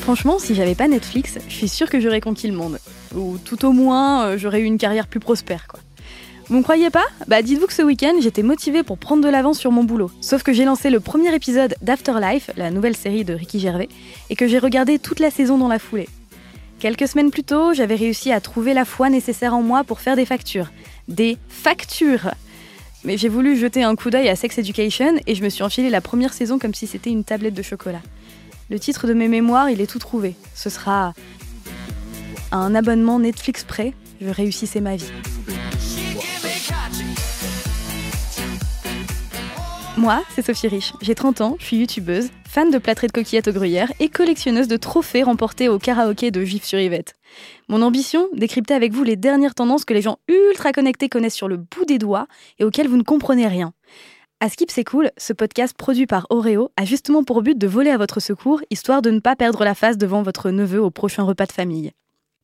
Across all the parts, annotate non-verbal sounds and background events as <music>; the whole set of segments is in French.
Franchement, si j'avais pas Netflix, je suis sûre que j'aurais conquis le monde. Ou tout au moins, euh, j'aurais eu une carrière plus prospère, quoi. Vous me croyez pas? Bah dites-vous que ce week-end, j'étais motivée pour prendre de l'avance sur mon boulot. Sauf que j'ai lancé le premier épisode d'Afterlife, la nouvelle série de Ricky Gervais, et que j'ai regardé toute la saison dans la foulée. Quelques semaines plus tôt, j'avais réussi à trouver la foi nécessaire en moi pour faire des factures. Des factures Mais j'ai voulu jeter un coup d'œil à Sex Education et je me suis enfilé la première saison comme si c'était une tablette de chocolat. Le titre de mes mémoires, il est tout trouvé. Ce sera un abonnement Netflix prêt. Je réussissais ma vie. Moi, c'est Sophie Rich. J'ai 30 ans, je suis youtubeuse, fan de plâtrés de coquillettes au gruyère et collectionneuse de trophées remportés au karaoké de Juif sur Yvette. Mon ambition, décrypter avec vous les dernières tendances que les gens ultra connectés connaissent sur le bout des doigts et auxquelles vous ne comprenez rien. À Skip c'est cool, ce podcast produit par Oreo a justement pour but de voler à votre secours, histoire de ne pas perdre la face devant votre neveu au prochain repas de famille.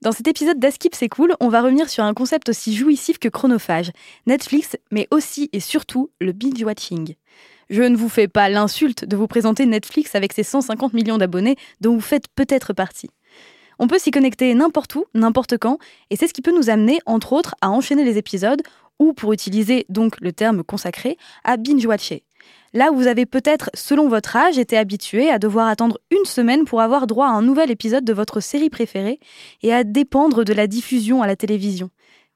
Dans cet épisode d'Askip c'est cool, on va revenir sur un concept aussi jouissif que chronophage, Netflix, mais aussi et surtout le binge-watching. Je ne vous fais pas l'insulte de vous présenter Netflix avec ses 150 millions d'abonnés dont vous faites peut-être partie. On peut s'y connecter n'importe où, n'importe quand, et c'est ce qui peut nous amener, entre autres, à enchaîner les épisodes, ou pour utiliser donc le terme consacré, à binge-watcher. Là où vous avez peut-être, selon votre âge, été habitué à devoir attendre une semaine pour avoir droit à un nouvel épisode de votre série préférée et à dépendre de la diffusion à la télévision.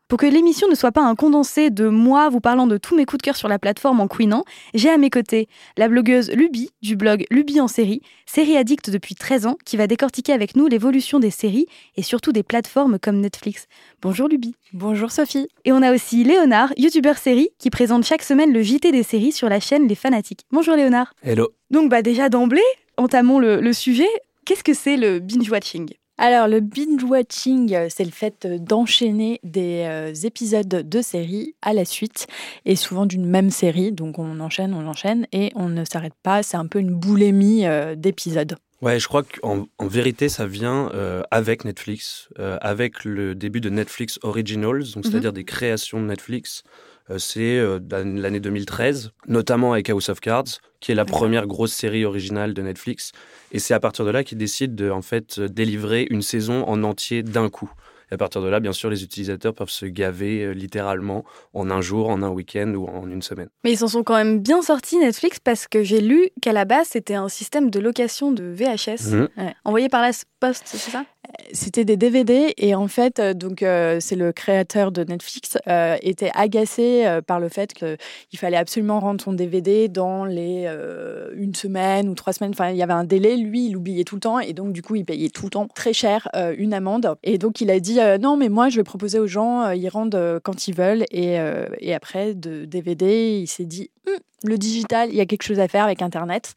Pour que l'émission ne soit pas un condensé de moi vous parlant de tous mes coups de cœur sur la plateforme en couinant, j'ai à mes côtés la blogueuse Luby du blog Luby en série, série addict depuis 13 ans, qui va décortiquer avec nous l'évolution des séries et surtout des plateformes comme Netflix. Bonjour Luby. Bonjour Sophie. Et on a aussi Léonard, youtubeur série, qui présente chaque semaine le JT des séries sur la chaîne Les Fanatiques. Bonjour Léonard. Hello. Donc bah déjà d'emblée, entamons le, le sujet. Qu'est-ce que c'est le binge-watching? Alors, le binge-watching, euh, c'est le fait euh, d'enchaîner des euh, épisodes de séries à la suite, et souvent d'une même série. Donc, on enchaîne, on enchaîne, et on ne s'arrête pas. C'est un peu une boulémie d'épisodes. Ouais, je crois qu'en en vérité, ça vient avec Netflix, avec le début de Netflix Originals, donc Mhm. c'est-à-dire des créations de Netflix. Euh, c'est euh, l'année 2013, notamment avec House of Cards, qui est la première grosse série originale de Netflix. Et c'est à partir de là qu'ils décident de en fait euh, délivrer une saison en entier d'un coup. Et à partir de là, bien sûr, les utilisateurs peuvent se gaver euh, littéralement en un jour, en un week-end ou en une semaine. Mais ils s'en sont quand même bien sortis Netflix parce que j'ai lu qu'à la base c'était un système de location de VHS Mhm. envoyé par la poste, c'est ça? C'était des DVD, et en fait, euh, donc euh, c'est le créateur de Netflix euh, était agacé euh, par le fait qu'il fallait absolument rendre son DVD dans les euh, une semaine ou trois semaines. Enfin, il y avait un délai. Lui, il oubliait tout le temps, et donc du coup, il payait tout le temps très cher euh, une amende. Et donc, il a dit euh, non, mais moi, je vais proposer aux gens, euh, ils rendent euh, quand ils veulent. Et, euh, et après, de DVD, il s'est dit Hum, le digital, il y a quelque chose à faire avec Internet.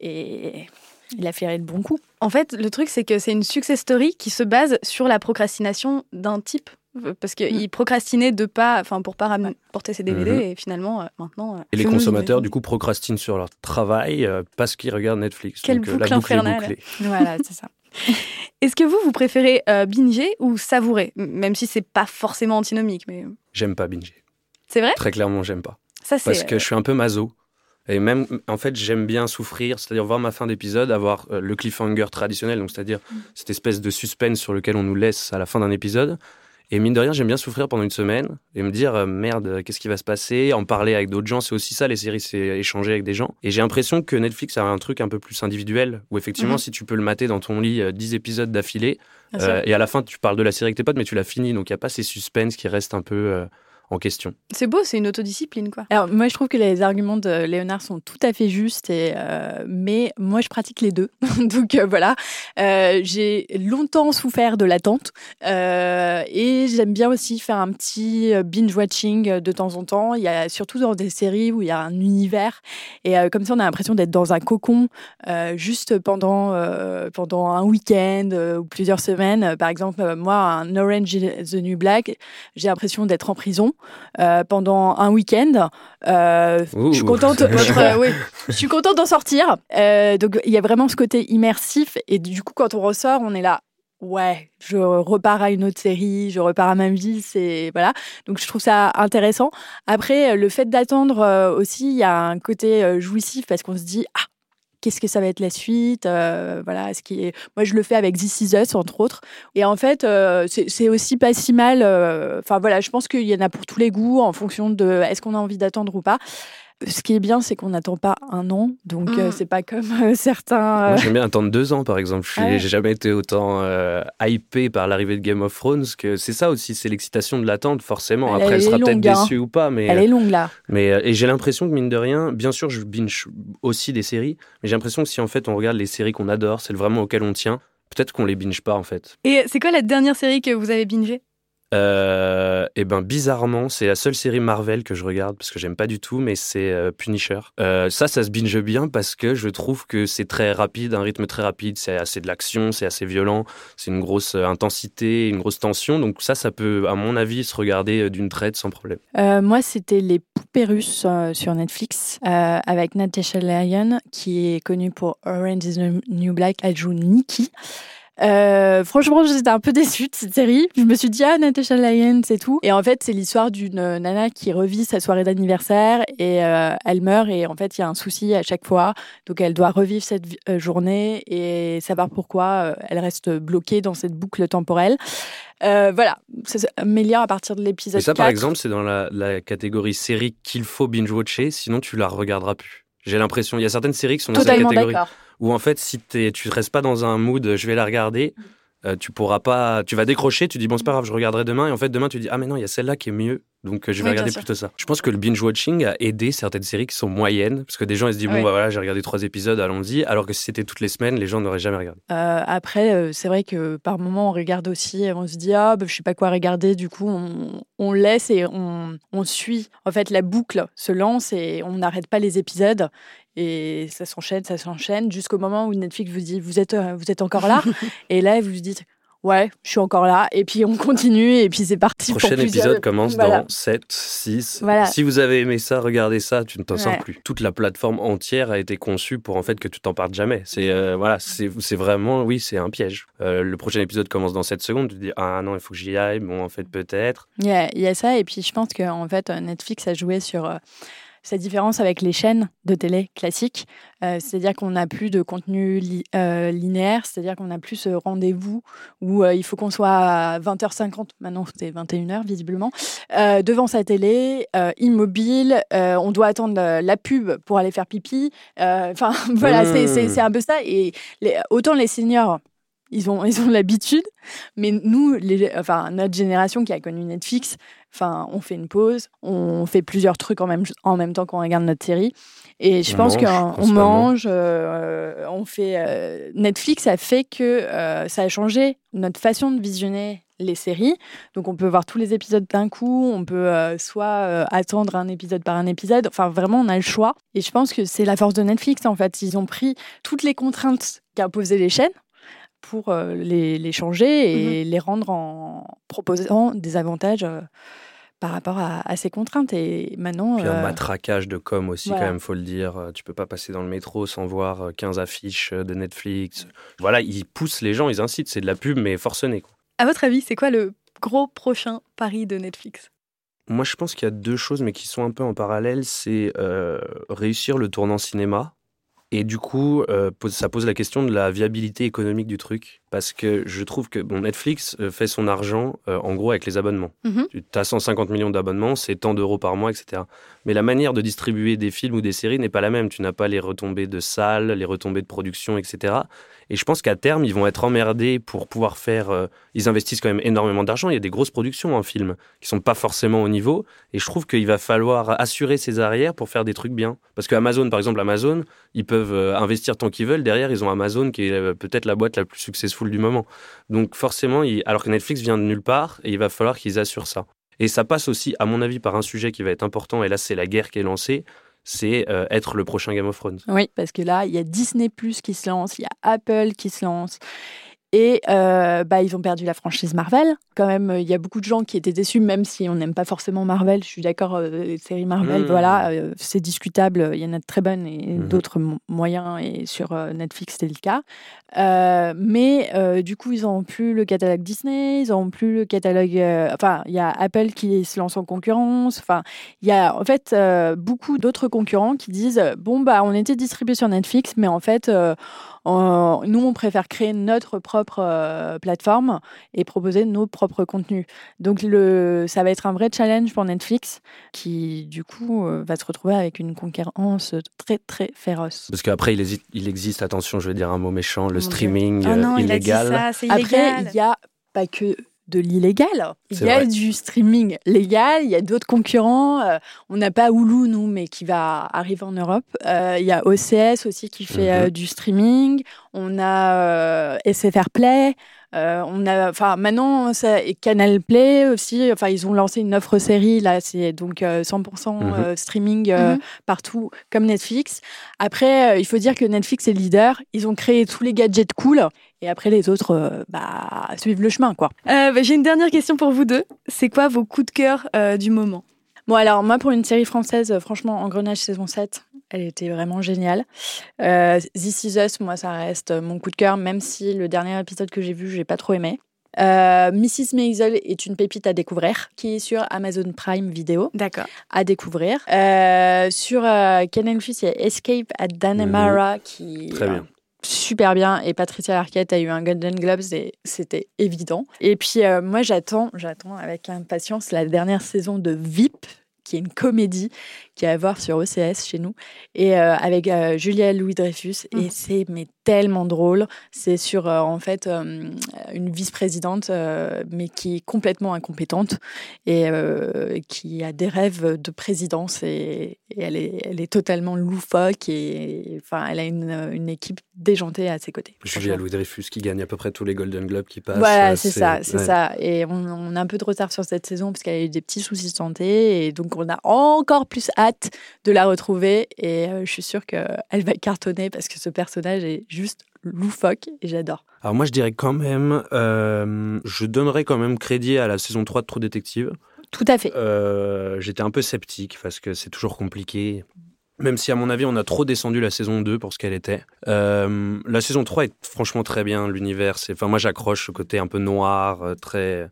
Et il a fait le bon coup. En fait, le truc c'est que c'est une success story qui se base sur la procrastination d'un type parce qu'il Mm. procrastinait de pas, enfin pour pas ramener- porter ses DVD Mhm. et finalement euh, maintenant. euh, Et les consommateurs, du coup, procrastinent sur leur travail euh, parce qu'ils regardent Netflix. Quelle Donc, boucle la boucle est infernale. bouclée. Voilà, c'est ça. <laughs> Est-ce que vous vous préférez euh, binger ou savourer, même si c'est pas forcément antinomique, mais euh, J'aime pas binger. c'est vrai? Très clairement, j'aime pas. Ça c'est. Parce que je suis un peu maso. Et même, en fait, j'aime bien souffrir, c'est-à-dire voir ma fin d'épisode, avoir euh, le cliffhanger traditionnel, donc c'est-à-dire Mm. cette espèce de suspense sur lequel on nous laisse à la fin d'un épisode. Et mine de rien, j'aime bien souffrir pendant une semaine et me dire euh, merde, euh, qu'est-ce qui va se passer? En parler avec d'autres gens, c'est aussi ça, les séries, c'est échanger avec des gens. Et j'ai l'impression que Netflix a un truc un peu plus individuel, où effectivement, Mhm. si tu peux le mater dans ton lit euh, 10 épisodes d'affilée, sûr. euh, et à la fin, tu parles de la série avec tes potes, mais tu l'as fini, donc il n'y a pas ces suspens qui restent un peu euh, en question. C'est beau, c'est une autodiscipline quoi. Alors moi je trouve que les arguments de Léonard sont tout à fait justes, et, euh, mais moi je pratique les deux. <laughs> Donc euh, voilà, Euh, j'ai longtemps souffert de l'attente euh, et j'aime bien aussi faire un petit euh, binge watching de temps en temps. Il y a surtout dans des séries où il y a un univers et euh, comme ça on a l'impression d'être dans un cocon euh, juste pendant euh, pendant un week-end euh, ou plusieurs semaines. Par exemple euh, moi un Orange is the New Black, j'ai l'impression d'être en prison euh, pendant un week-end. Euh, Ouh. je suis contente. <laughs> votre- euh, oui, <laughs> je suis contente d'en sortir. Donc il y a vraiment ce côté immersif et du coup quand on ressort, on est là. Ouais, je repars à une autre série, je repars à ma vie, c'est voilà. Donc je trouve ça intéressant. Après, le fait d'attendre aussi, il y a un côté jouissif parce qu'on se dit ah qu'est-ce que ça va être la suite Voilà, ce qui est. Moi, je le fais avec This Is Us entre autres. Et en fait, c'est aussi pas si mal. Enfin voilà, je pense qu'il y en a pour tous les goûts en fonction de est-ce qu'on a envie d'attendre ou pas. Ce qui est bien, c'est qu'on n'attend pas un an, donc euh, mm. c'est pas comme euh, certains. Moi, euh, j'aime bien attendre deux ans, par exemple. Je n'ai jamais été autant hypé par l'arrivée de Game of Thrones que c'est ça aussi, c'est l'excitation de l'attente, forcément. Après, elle, sera peut-être hein. déçue ou pas, mais elle est longue là. Mais et j'ai l'impression que mine de rien, bien sûr, je binge aussi des séries, mais j'ai l'impression que si en fait on regarde les séries qu'on adore, celles vraiment auxquelles on tient, peut-être qu'on les binge pas en fait. Et c'est quoi la dernière série que vous avez bingé euh, et ben bizarrement, c'est la seule série Marvel que je regarde parce que j'aime pas du tout, mais c'est euh, Punisher. Euh, ça, ça se binge bien parce que je trouve que c'est très rapide, un rythme très rapide, c'est assez de l'action, c'est assez violent, c'est une grosse intensité, une grosse tension. Donc ça, ça peut, à mon avis, se regarder d'une traite sans problème. moi, c'était les poupées russes sur Netflix avec Natasha Lyon qui est connue pour Orange is the New Black. Elle joue Nikki. Euh, franchement, j'étais un peu déçue de cette série. Je me suis dit, ah, Natasha Lyon, c'est tout. Et en fait, c'est l'histoire d'une nana qui revit sa soirée d'anniversaire et euh, elle meurt et en fait, il y a un souci à chaque fois. Donc, elle doit revivre cette euh, journée et savoir pourquoi elle reste bloquée dans cette boucle temporelle. voilà, c'est à partir de l'épisode. Et ça, par exemple, c'est dans la, la catégorie série qu'il faut binge-watcher, sinon tu la regarderas plus. J'ai l'impression, il y a certaines séries qui sont dans cette catégorie. Où en fait, si tu ne restes pas dans un mood, je vais la regarder, euh, tu pourras pas, tu vas décrocher, tu dis bon c'est pas grave, je regarderai demain et en fait demain tu dis ah mais non il y a celle-là qui est mieux donc euh, je vais regarder plutôt ça. Je pense que le binge watching a aidé certaines séries qui sont moyennes parce que des gens ils se disent bon bah voilà j'ai regardé trois épisodes allons-y alors que si c'était toutes les semaines les gens n'auraient jamais regardé. Euh, après c'est vrai que par moment on regarde aussi et on se dit ah bah, je sais pas quoi regarder du coup on, on laisse et on, on, suit en fait la boucle se lance et on n'arrête pas les épisodes et ça s'enchaîne, ça s'enchaîne jusqu'au moment où Netflix vous dit vous êtes, euh, vous êtes encore là. <laughs> et là, vous vous dites ouais, je suis encore là. Et puis on <laughs> continue et puis c'est parti. Le prochain épisode commence dans 7, 6. Si vous avez aimé ça, regardez ça, tu ne t'en sors plus. Toute la plateforme entière a été conçue pour en fait que tu t'en partes jamais. C'est euh, voilà, c'est vraiment, oui, c'est un piège. Euh, le prochain épisode commence dans 7 secondes, tu te dis ah non, il faut que j'y aille. Bon, en fait, peut-être. Il y, a ça et puis je pense qu'en fait Netflix a joué sur cette différence avec les chaînes de télé classiques, euh, c'est-à-dire qu'on n'a plus de contenu euh, linéaire, c'est-à-dire qu'on n'a plus ce rendez-vous où euh, il faut qu'on soit à 20h50, maintenant c'est 21h visiblement, devant sa télé, immobile, on doit attendre la pub pour aller faire pipi. Enfin <laughs> voilà, c'est mmh. un peu ça. Et autant les seniors ils ont ils ont l'habitude mais nous les, enfin notre génération qui a connu Netflix enfin on fait une pause on fait plusieurs trucs en même en même temps qu'on regarde notre série et je pense qu'on mange euh, on fait euh, Netflix a fait que euh, ça a changé notre façon de visionner les séries. Donc on peut voir tous les épisodes d'un coup, on peut soit attendre un épisode par un épisode, enfin vraiment on a le choix. Et je pense que c'est la force de Netflix en fait, ils ont pris toutes les contraintes qu'imposaient les chaînes pour euh, les, les, changer et mmh les rendre en proposant des avantages euh, par rapport à, ces contraintes. Et maintenant. Puis un euh, matraquage de com aussi, quand même, faut le dire. Tu peux pas passer dans le métro sans voir 15 affiches de Netflix. Voilà, ils poussent les gens, ils incitent. C'est de la pub, mais forcené. Quoi. À votre avis, c'est quoi le gros prochain pari de Netflix? Moi, je pense qu'il y a deux choses, mais qui sont un peu en parallèle. C'est réussir le tournant cinéma et du coup, euh, ça pose la question de la viabilité économique du truc. Parce que je trouve que bon, Netflix euh, fait son argent euh, en gros avec les abonnements. Mhm. Tu as 150 millions d'abonnements, c'est tant d'euros par mois, etc. Mais la manière de distribuer des films ou des séries n'est pas la même. Tu n'as pas les retombées de salles, les retombées de production, etc. Et je pense qu'à terme, ils vont être emmerdés pour pouvoir faire. Euh, ils investissent quand même énormément d'argent. Il y a des grosses productions en film qui sont pas forcément au niveau. Et je trouve qu'il va falloir assurer ses arrières pour faire des trucs bien. Parce que Amazon, par exemple, Amazon, ils peuvent investir tant qu'ils veulent. Derrière, ils ont Amazon qui est peut-être la boîte la plus successful du moment. Donc forcément, alors que Netflix vient de nulle part, et il va falloir qu'ils assurent ça. Et ça passe aussi, à mon avis, par un sujet qui va être important, et là c'est la guerre qui est lancée, c'est euh, être le prochain Game of Thrones. Oui, parce que là, il y a Disney Plus qui se lance, il y a Apple qui se lance. Et euh, bah, ils ont perdu la franchise Marvel. Quand même, il y a beaucoup de gens qui étaient déçus, même si on n'aime pas forcément Marvel. Je suis d'accord, euh, les séries Marvel, Mmh. voilà, euh, c'est discutable. Il y en a de très bonnes et Mhm. d'autres mo- moyens. Et sur Netflix, c'était le cas. Mais du coup, ils n'ont plus le catalogue Disney, ils n'ont plus le catalogue. enfin, il y a Apple qui se lance en concurrence. Enfin, il y a en fait beaucoup d'autres concurrents qui disent bon bah on était distribué sur Netflix, mais en fait euh, nous on préfère créer notre propre euh, plateforme et proposer nos propres contenus. Donc le ça va être un vrai challenge pour Netflix qui du coup euh, va se retrouver avec une concurrence très très féroce. Parce qu'après, il, hésite- il existe, attention, je vais dire un mot méchant, le streaming Oh euh, non, il a dit illégal. ça, c'est Après illégal. il y a pas que de l'illégal. Il y a vrai. du streaming légal, il y a d'autres concurrents. euh, on n'a pas Hulu, nous, mais qui va arriver en Europe. Euh, il y a OCS aussi qui fait Mhm. euh, du streaming. On a euh, SFR Play. euh, on a, enfin, maintenant, ça, et Canal Play aussi. Enfin, ils ont lancé une offre série. Là, c'est donc euh, 100% Mhm. euh, streaming euh, Mhm. partout, comme Netflix. Après, euh, il faut dire que Netflix est leader. Ils ont créé tous les gadgets cool. Et après, les autres, euh, bah, suivent le chemin, quoi. Euh, bah, J'ai une dernière question pour vous deux. C'est quoi vos coups de cœur euh, du moment? Bon, alors, moi, pour une série française, franchement, Engrenage saison 7, elle était vraiment géniale. Euh, This Is Us, moi, ça reste mon coup de cœur, même si le dernier épisode que j'ai vu, j'ai pas trop aimé. Euh, Mrs. Maisel est une pépite à découvrir, qui est sur Amazon Prime Video D'accord. à découvrir. Euh, sur euh, Canal Plus, il y a Escape at Dannemara qui Très bien. Super bien et Patricia Arquette a eu un Golden Globes et c'était évident. Et puis euh, moi j'attends, j'attends avec impatience la dernière saison de VIP qui est une comédie qui est à voir sur OCS chez nous et euh, avec euh, Julia Louis Dreyfus et Mhm. c'est mais tellement drôle. C'est sur euh, en fait euh, une vice-présidente euh, mais qui est complètement incompétente et euh, qui a des rêves de présidence et, et elle, est, elle est totalement loufoque et enfin elle a une, une équipe déjantée à ses côtés. Julia franchement. Louis Dreyfus qui gagne à peu près tous les Golden Globes qui passent. Voilà, c'est ça, c'est ouais. ça. Et on, on a un peu de retard sur cette saison parce qu'elle a eu des petits soucis de santé et donc on a encore plus hâte de la retrouver et euh, je suis sûre qu'elle va cartonner parce que ce personnage est juste loufoque et j'adore. Alors moi, je dirais quand même, euh, je donnerais quand même crédit à la saison 3 de True Detective. Tout à fait. Euh, J'étais un peu sceptique parce que c'est toujours compliqué. Même si, à mon avis, on a trop descendu la saison 2 pour ce qu'elle était. Euh, la saison 3 est franchement très bien. L'univers. Enfin, moi, j'accroche ce côté un peu noir, très.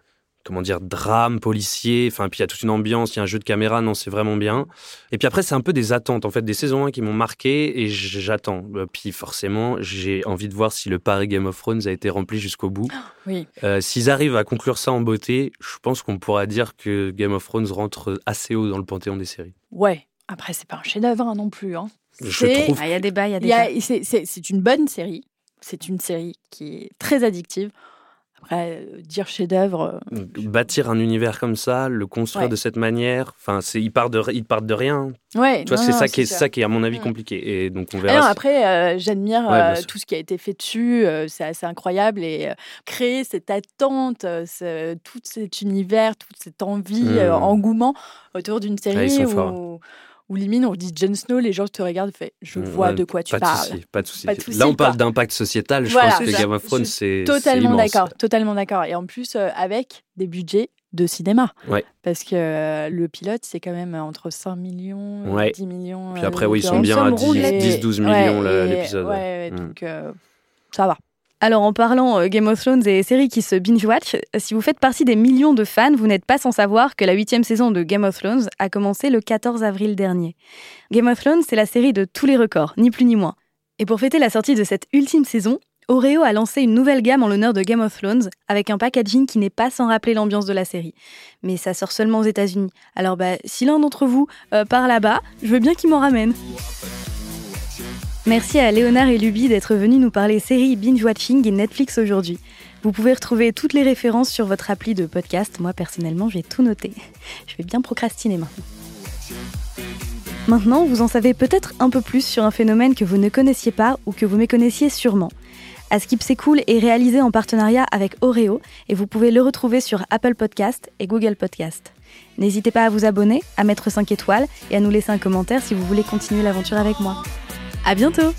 Comment dire, drame, policier. Enfin, puis il y a toute une ambiance, il y a un jeu de caméra. Non, c'est vraiment bien. Et puis après, c'est un peu des attentes, en fait, des saisons 1 qui m'ont marqué et j'attends. Euh, Puis forcément, j'ai envie de voir si le pari Game of Thrones a été rempli jusqu'au bout. Oui. Euh, S'ils arrivent à conclure ça en beauté, je pense qu'on pourra dire que Game of Thrones rentre assez haut dans le panthéon des séries. Ouais. Après, c'est pas un chef-d'œuvre hein, non plus. Hein. Je trouve. Ah, Il y a des bas, il y a des c'est une bonne série. C'est une série qui est très addictive. Après, euh, dire chef-d'œuvre. euh, Bâtir un univers comme ça, le construire Ouais. de cette manière, enfin, c'est ils partent de ils partent de rien. Ouais, Tu vois, c'est ça qui est ça qui est à mon avis Mm. compliqué. Et donc on Ah verra. non, si- après, euh, j'admire Ouais, tout ce qui a été fait dessus. euh, c'est assez incroyable. Et euh, créer cette attente, ce- tout cet univers, toute cette envie, Mm. euh, engouement autour d'une ils série où, forts. Où limite on dit Jon Snow, les gens te regardent et fait Je Mm, vois ouais, de quoi tu pas parles. souci, pas de souci. Pas de souci, Là, on parle d'impact sociétal. Je Voilà, pense que. Game of Thrones, c'est Totalement d'accord, totalement d'accord. Et en plus, euh, avec des budgets de cinéma. Ouais. Parce que euh, le pilote, c'est quand même entre 5 millions, euh, Ouais. 10 millions. Puis euh, après, oui, ils sont bien à Somme 10, roulette. 10, 12 Ouais, millions la- et- l'épisode. Ouais, ouais, Mm. donc euh, ça va. Alors en parlant euh, Game of Thrones et séries qui se binge-watch, si vous faites partie des millions de fans, vous n'êtes pas sans savoir que la huitième saison de Game of Thrones a commencé le 14 avril dernier. Game of Thrones, c'est la série de tous les records, ni plus ni moins. Et pour fêter la sortie de cette ultime saison, Oreo a lancé une nouvelle gamme en l'honneur de Game of Thrones, avec un packaging qui n'est pas sans rappeler l'ambiance de la série. Mais ça sort seulement aux États-Unis. Alors bah, si l'un d'entre vous euh, part là-bas, je veux bien qu'il m'en ramène. Merci à Léonard et Luby d'être venus nous parler séries binge-watching et Netflix aujourd'hui. Vous pouvez retrouver toutes les références sur votre appli de podcast. Moi, personnellement, j'ai tout noté. Je vais bien procrastiner maintenant. Maintenant, vous en savez peut-être un peu plus sur un phénomène que vous ne connaissiez pas ou que vous méconnaissiez sûrement. Askip C'est Cool est réalisé en partenariat avec Oreo et vous pouvez le retrouver sur Apple Podcast et Google Podcast. N'hésitez pas à vous abonner, à mettre 5 étoiles et à nous laisser un commentaire si vous voulez continuer l'aventure avec moi. À bientôt!